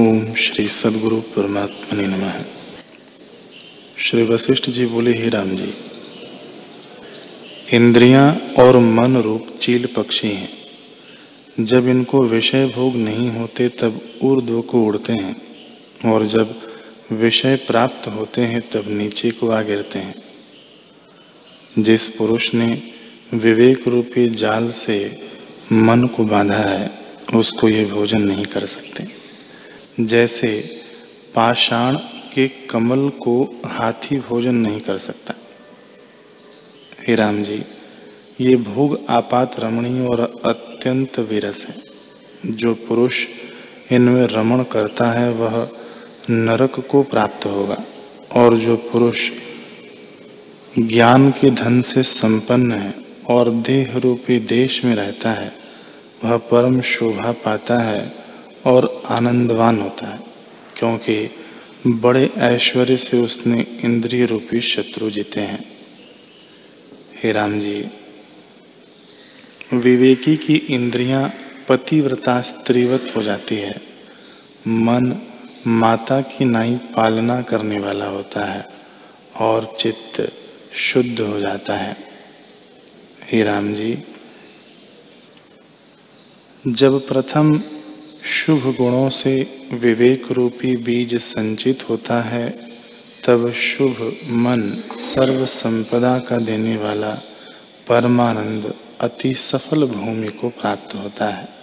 ओम श्री सदगुरु परमात्मा ने नमः। श्री वशिष्ठ जी बोले, ही राम जी, इंद्रियाँ और मन रूप चील पक्षी हैं। जब इनको विषय भोग नहीं होते, तब ऊर्ध्व को उड़ते हैं, और जब विषय प्राप्त होते हैं, तब नीचे को आ गिरते हैं। जिस पुरुष ने विवेक रूपी जाल से मन को बांधा है, उसको ये भोजन नहीं कर सकते। जैसे पाषाण के कमल को हाथी भोजन नहीं कर सकता। हे राम जी, ये भोग आपात रमणीय और अत्यंत विरस है। जो पुरुष इनमें रमण करता है, वह नरक को प्राप्त होगा। और जो पुरुष ज्ञान के धन से संपन्न है और देह रूपी देश में रहता है, वह परम शोभा पाता है और आनंदवान होता है, क्योंकि बड़े ऐश्वर्य से उसने इंद्रिय रूपी शत्रु जीते हैं। हे राम जी, विवेकी की इंद्रियाँ पतिव्रता स्त्रीवत हो जाती है। मन माता की नाई पालना करने वाला होता है और चित्त शुद्ध हो जाता है। हे राम जी, जब प्रथम शुभ गुणों से विवेक रूपी बीज संचित होता है, तब शुभ मन सर्व संपदा का देने वाला परमानंद अति सफल भूमि को प्राप्त होता है।